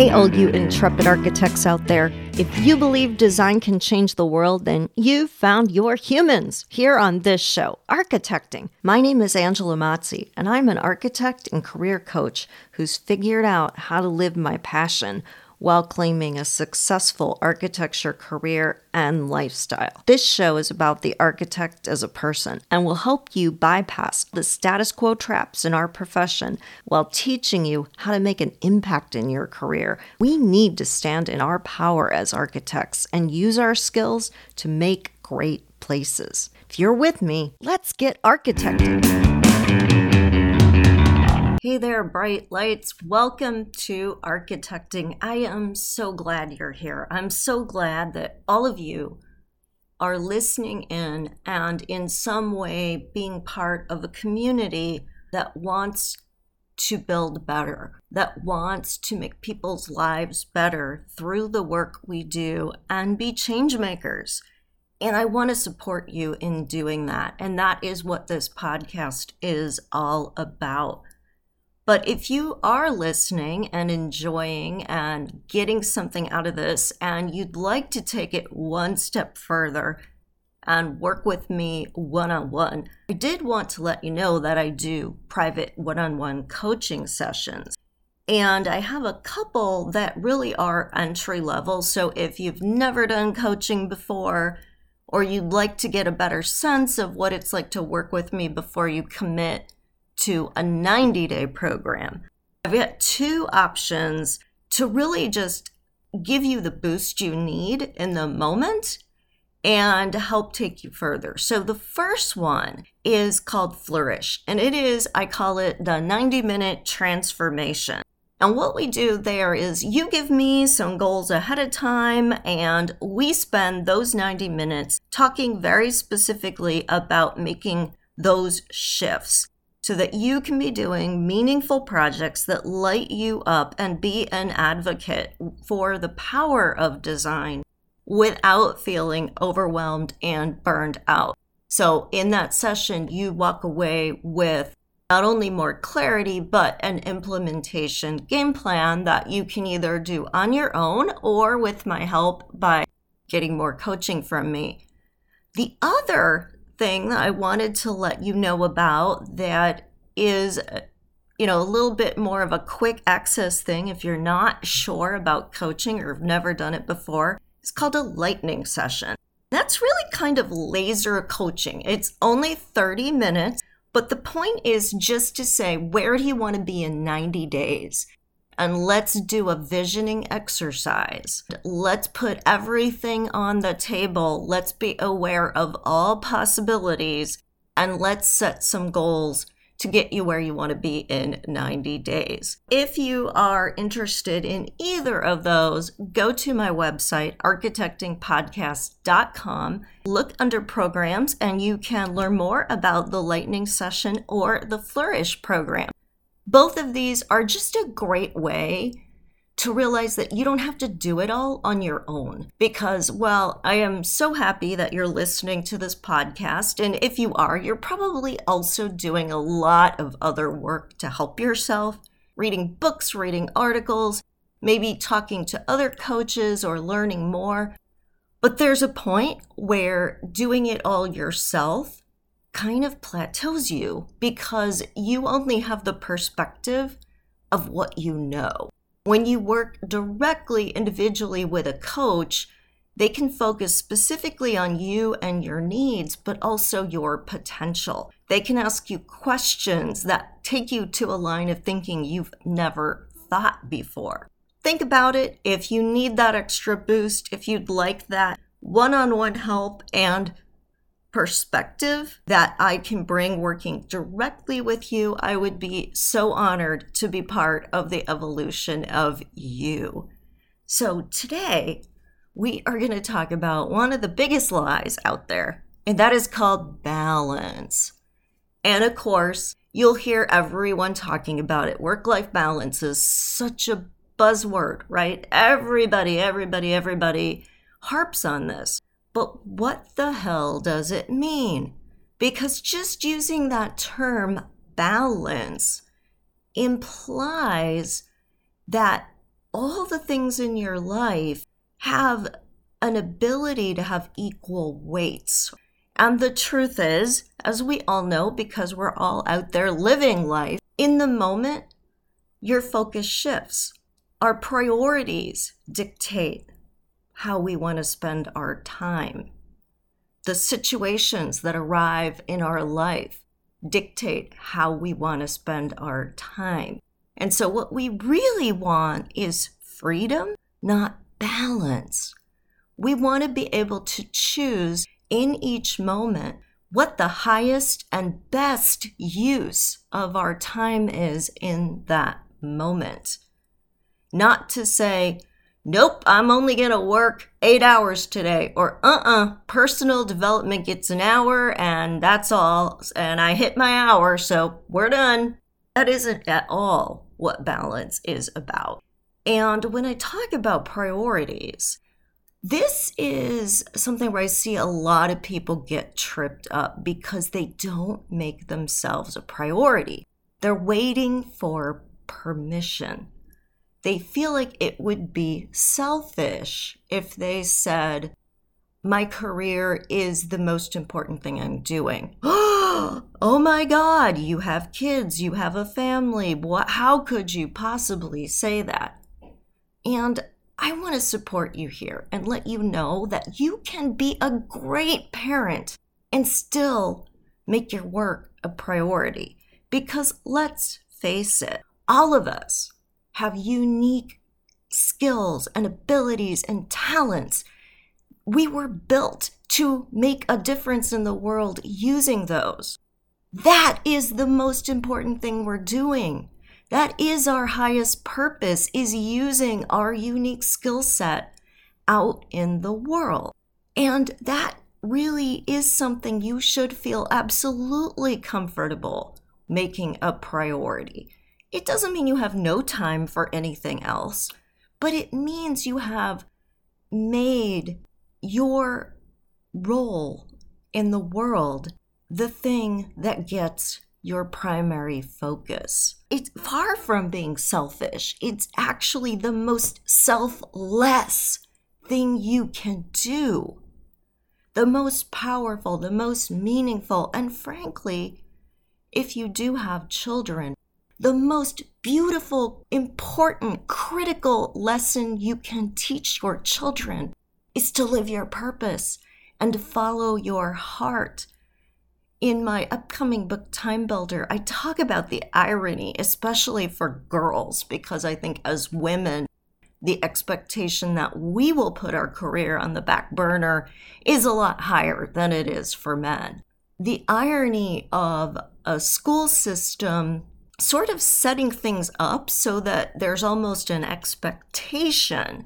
Hey, all you intrepid architects out there, if you believe design can change the world, then you've found your humans here on this show, Architecting. My name is Angela Mazzi, and I'm an architect and career coach who's figured out how to live my passion while claiming a successful architecture career and lifestyle. This show is about the architect as a person and will help you bypass the status quo traps in our profession while teaching you how to make an impact in your career. We need to stand in our power as architects and use our skills to make great places. If you're with me, let's get architecting. Hey there, bright lights. Welcome to Architecting. I am so glad you're here. I'm so glad that all of you are listening in and in some way being part of a community that wants to build better, that wants to make people's lives better through the work we do and be change makers. And I want to support you in doing that. And that is what this podcast is all about. But if you are listening and enjoying and getting something out of this, and you'd like to take it one step further and work with me one on one, I did want to let you know that I do private one on one coaching sessions. And I have a couple that really are entry level. So if you've never done coaching before, or you'd like to get a better sense of what it's like to work with me before you commit to a 90 day program. I've got two options to really just give you the boost you need in the moment and help take you further. So the first one is called Flourish, and it is, I call it the 90 minute transformation. And what we do there is you give me some goals ahead of time, and we spend those 90 minutes talking very specifically about making those shifts so that you can be doing meaningful projects that light you up and be an advocate for the power of design without feeling overwhelmed and burned out. So, in that session, you walk away with not only more clarity, but an implementation game plan that you can either do on your own or with my help by getting more coaching from me. The other thing that I wanted to let you know about that is uh, you know, a little bit more of a quick access thing if you're not sure about coaching or have never done it before. It's called a lightning session. That's really kind of laser coaching. It's only 30 minutes, but the point is just to say, where do you want to be in 90 days? And let's do a visioning exercise. Let's put everything on the table. Let's be aware of all possibilities and let's set some goals to get you where you want to be in 90 days. If you are interested in either of those, go to my website, architectingpodcast.com, look under programs, and you can learn more about the Lightning Session or the Flourish program. Both of these are just a great way to realize that you don't have to do it all on your own. Because, well, I am so happy that you're listening to this podcast. And if you are, you're probably also doing a lot of other work to help yourself, reading books, reading articles, maybe talking to other coaches or learning more. But there's a point where doing it all yourself kind of plateaus you because you only have the perspective of what you know. When you work directly individually with a coach, they can focus specifically on you and your needs, but also your potential. They can ask you questions that take you to a line of thinking you've never thought before. Think about it. If you need that extra boost, if you'd like that one on one help and perspective that I can bring working directly with you, I would be so honored to be part of the evolution of you. So today, we are going to talk about one of the biggest lies out there, and that is called balance. And of course, you'll hear everyone talking about it. Work life balance is such a buzzword, right? Everybody, everybody, everybody harps on this. But what the hell does it mean? Because just using that term balance implies that all the things in your life have an ability to have equal weights. And the truth is, as we all know, because we're all out there living life, in the moment, your focus shifts. Our priorities dictate how we want to spend our time. The situations that arrive in our life dictate how we want to spend our time. And so, what we really want is freedom, not balance. We want to be able to choose in each moment what the highest and best use of our time is in that moment. Not to say, nope, I'm only going to work eight hours today, or uh uh-uh, uh, personal development gets an hour and that's all, and I hit my hour, so we're done. That isn't at all what balance is about. And when I talk about priorities, this is something where I see a lot of people get tripped up because they don't make themselves a priority. They're waiting for permission. They feel like it would be selfish if they said, My career is the most important thing I'm doing. oh my God, you have kids, you have a family. What, how could you possibly say that? And I want to support you here and let you know that you can be a great parent and still make your work a priority. Because let's face it, all of us have unique skills and abilities and talents. We were built to make a difference in the world using those. That is the most important thing we're doing. That is our highest purpose is using our unique skill set out in the world. And that really is something you should feel absolutely comfortable making a priority. It doesn't mean you have no time for anything else, but it means you have made your role in the world the thing that gets your primary focus. It's far from being selfish. It's actually the most selfless thing you can do. The most powerful, the most meaningful, and frankly, if you do have children, the most beautiful, important, critical lesson you can teach your children is to live your purpose and to follow your heart in my upcoming book, Time Builder, I talk about the irony, especially for girls, because I think as women, the expectation that we will put our career on the back burner is a lot higher than it is for men. The irony of a school system sort of setting things up so that there's almost an expectation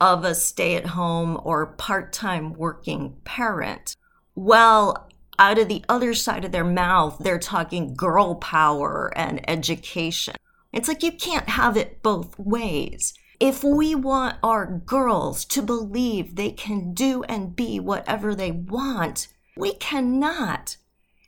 of a stay at home or part time working parent. Well, out of the other side of their mouth, they're talking girl power and education. It's like you can't have it both ways. If we want our girls to believe they can do and be whatever they want, we cannot,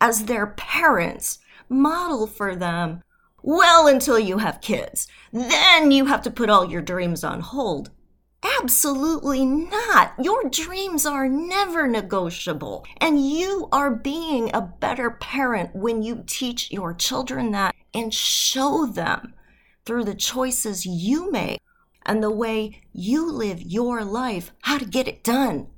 as their parents, model for them well until you have kids. Then you have to put all your dreams on hold. Absolutely not. Your dreams are never negotiable. And you are being a better parent when you teach your children that and show them through the choices you make and the way you live your life how to get it done.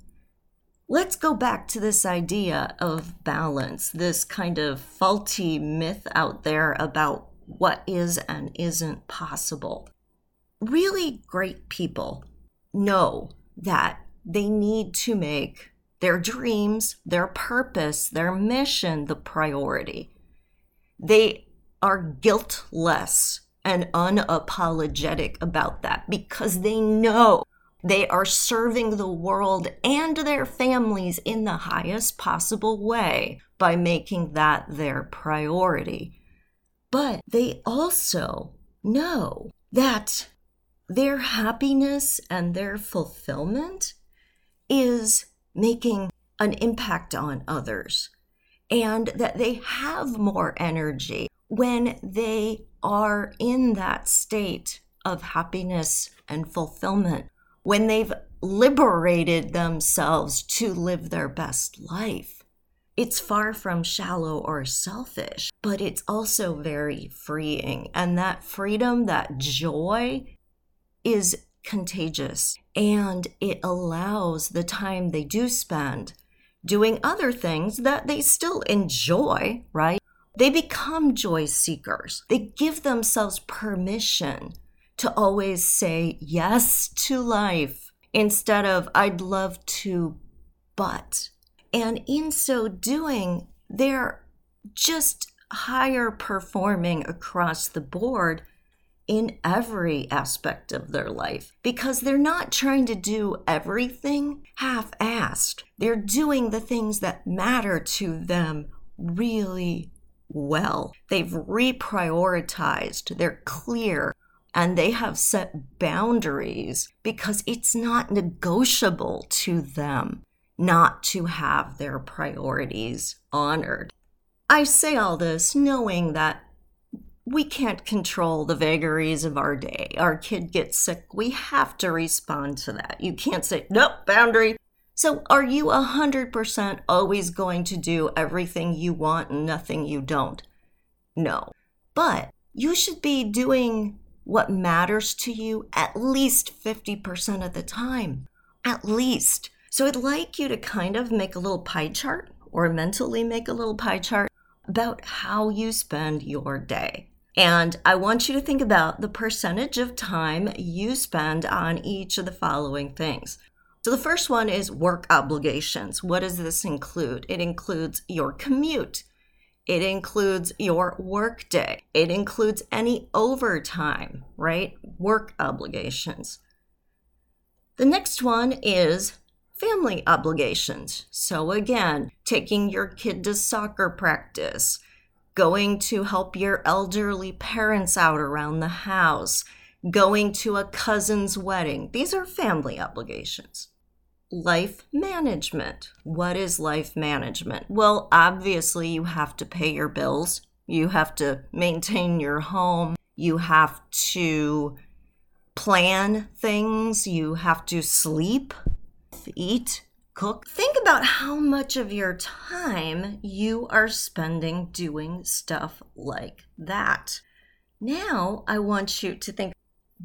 Let's go back to this idea of balance, this kind of faulty myth out there about what is and isn't possible. Really great people know that they need to make their dreams, their purpose, their mission the priority. They are guiltless and unapologetic about that because they know they are serving the world and their families in the highest possible way by making that their priority. But they also know that their happiness and their fulfillment is making an impact on others and that they have more energy when they are in that state of happiness and fulfillment, when they've liberated themselves to live their best life. It's far from shallow or selfish, but it's also very freeing. And that freedom, that joy is contagious and it allows the time they do spend doing other things that they still enjoy, right? They become joy seekers. They give themselves permission to always say yes to life instead of I'd love to, but. And in so doing, they're just higher performing across the board in every aspect of their life because they're not trying to do everything half assed. They're doing the things that matter to them really well. They've reprioritized, they're clear, and they have set boundaries because it's not negotiable to them not to have their priorities honored. I say all this knowing that we can't control the vagaries of our day. Our kid gets sick, we have to respond to that. You can't say, nope, boundary. So, are you 100% always going to do everything you want and nothing you don't? No. But you should be doing what matters to you at least 50% of the time. At least. So, I'd like you to kind of make a little pie chart or mentally make a little pie chart about how you spend your day. And I want you to think about the percentage of time you spend on each of the following things. So, the first one is work obligations. What does this include? It includes your commute, it includes your work day, it includes any overtime, right? Work obligations. The next one is family obligations. So, again, taking your kid to soccer practice, going to help your elderly parents out around the house, going to a cousin's wedding. These are family obligations. Life management. What is life management? Well, obviously, you have to pay your bills, you have to maintain your home, you have to plan things, you have to sleep, eat, cook. Think about how much of your time you are spending doing stuff like that. Now, I want you to think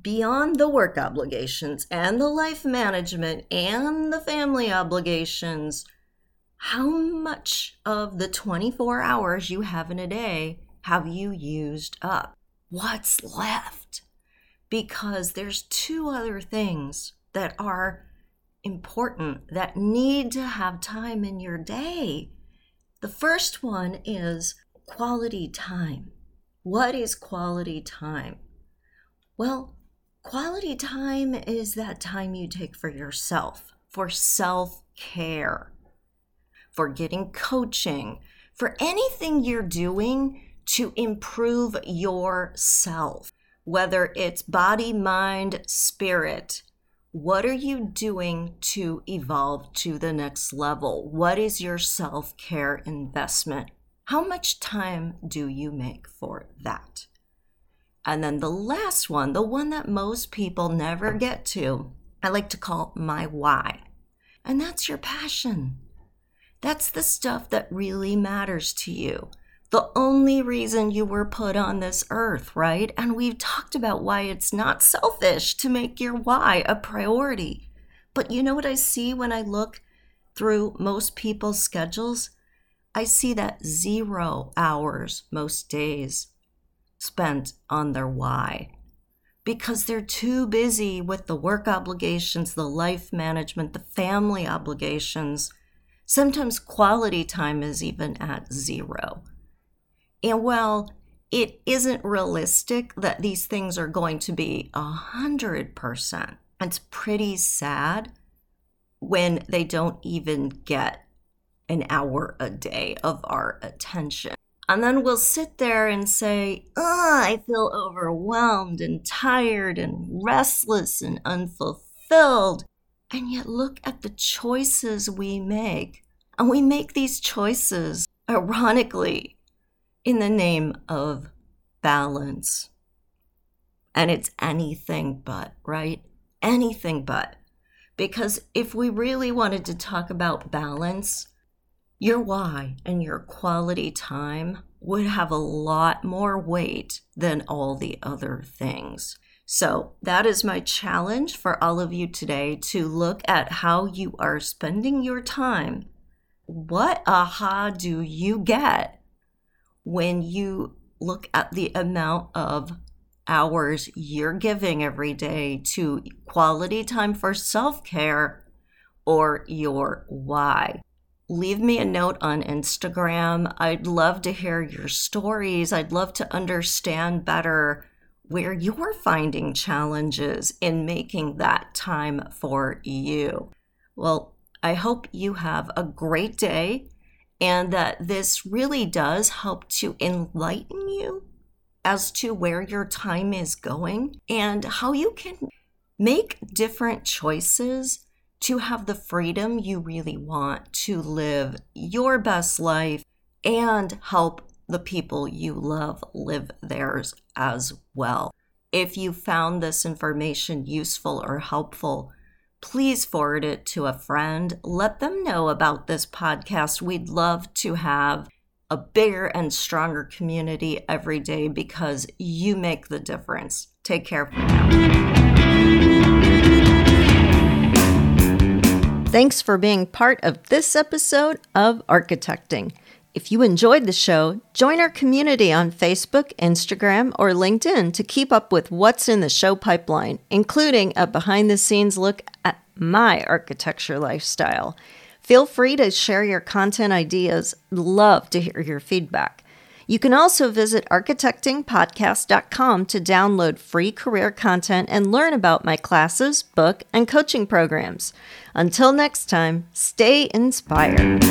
beyond the work obligations and the life management and the family obligations. How much of the 24 hours you have in a day have you used up? What's left? Because there's two other things that are important that need to have time in your day. The first one is quality time. What is quality time? Well, quality time is that time you take for yourself, for self care, for getting coaching, for anything you're doing to improve yourself, whether it's body, mind, spirit what are you doing to evolve to the next level? What is your self care investment? How much time do you make for that? And then the last one, the one that most people never get to, I like to call my why. And that's your passion. That's the stuff that really matters to you the only reason you were put on this earth, right? And we've talked about why it's not selfish to make your why a priority. But you know what I see when I look through most people's schedules? I see that zero hours most days spent on their why because they're too busy with the work obligations, the life management, the family obligations. Sometimes quality time is even at zero. And while it isn't realistic that these things are going to be a hundred percent, it's pretty sad when they don't even get an hour a day of our attention. And then we'll sit there and say, I feel overwhelmed and tired and restless and unfulfilled. And yet, look at the choices we make. And we make these choices, ironically, in the name of balance. And it's anything but, right? Anything but. Because if we really wanted to talk about balance, your why and your quality time would have a lot more weight than all the other things. So, that is my challenge for all of you today to look at how you are spending your time. What aha do you get when you look at the amount of hours you're giving every day to quality time for self care or your why. Leave me a note on Instagram. I'd love to hear your stories. I'd love to understand better where you're finding challenges in making that time for you. Well, I hope you have a great day and that this really does help to enlighten you as to where your time is going and how you can make different choices to have the freedom you really want to live your best life and help the people you love live theirs as well. If you found this information useful or helpful, please forward it to a friend. Let them know about this podcast. We'd love to have a bigger and stronger community every day because you make the difference. Take care for now. Thanks for being part of this episode of Architecting. If you enjoyed the show, join our community on Facebook, Instagram, or LinkedIn to keep up with what's in the show pipeline, including a behind the scenes look at my architecture lifestyle. Feel free to share your content ideas. Love to hear your feedback. You can also visit architectingpodcast.com to download free career content and learn about my classes, book, and coaching programs. Until next time, stay inspired.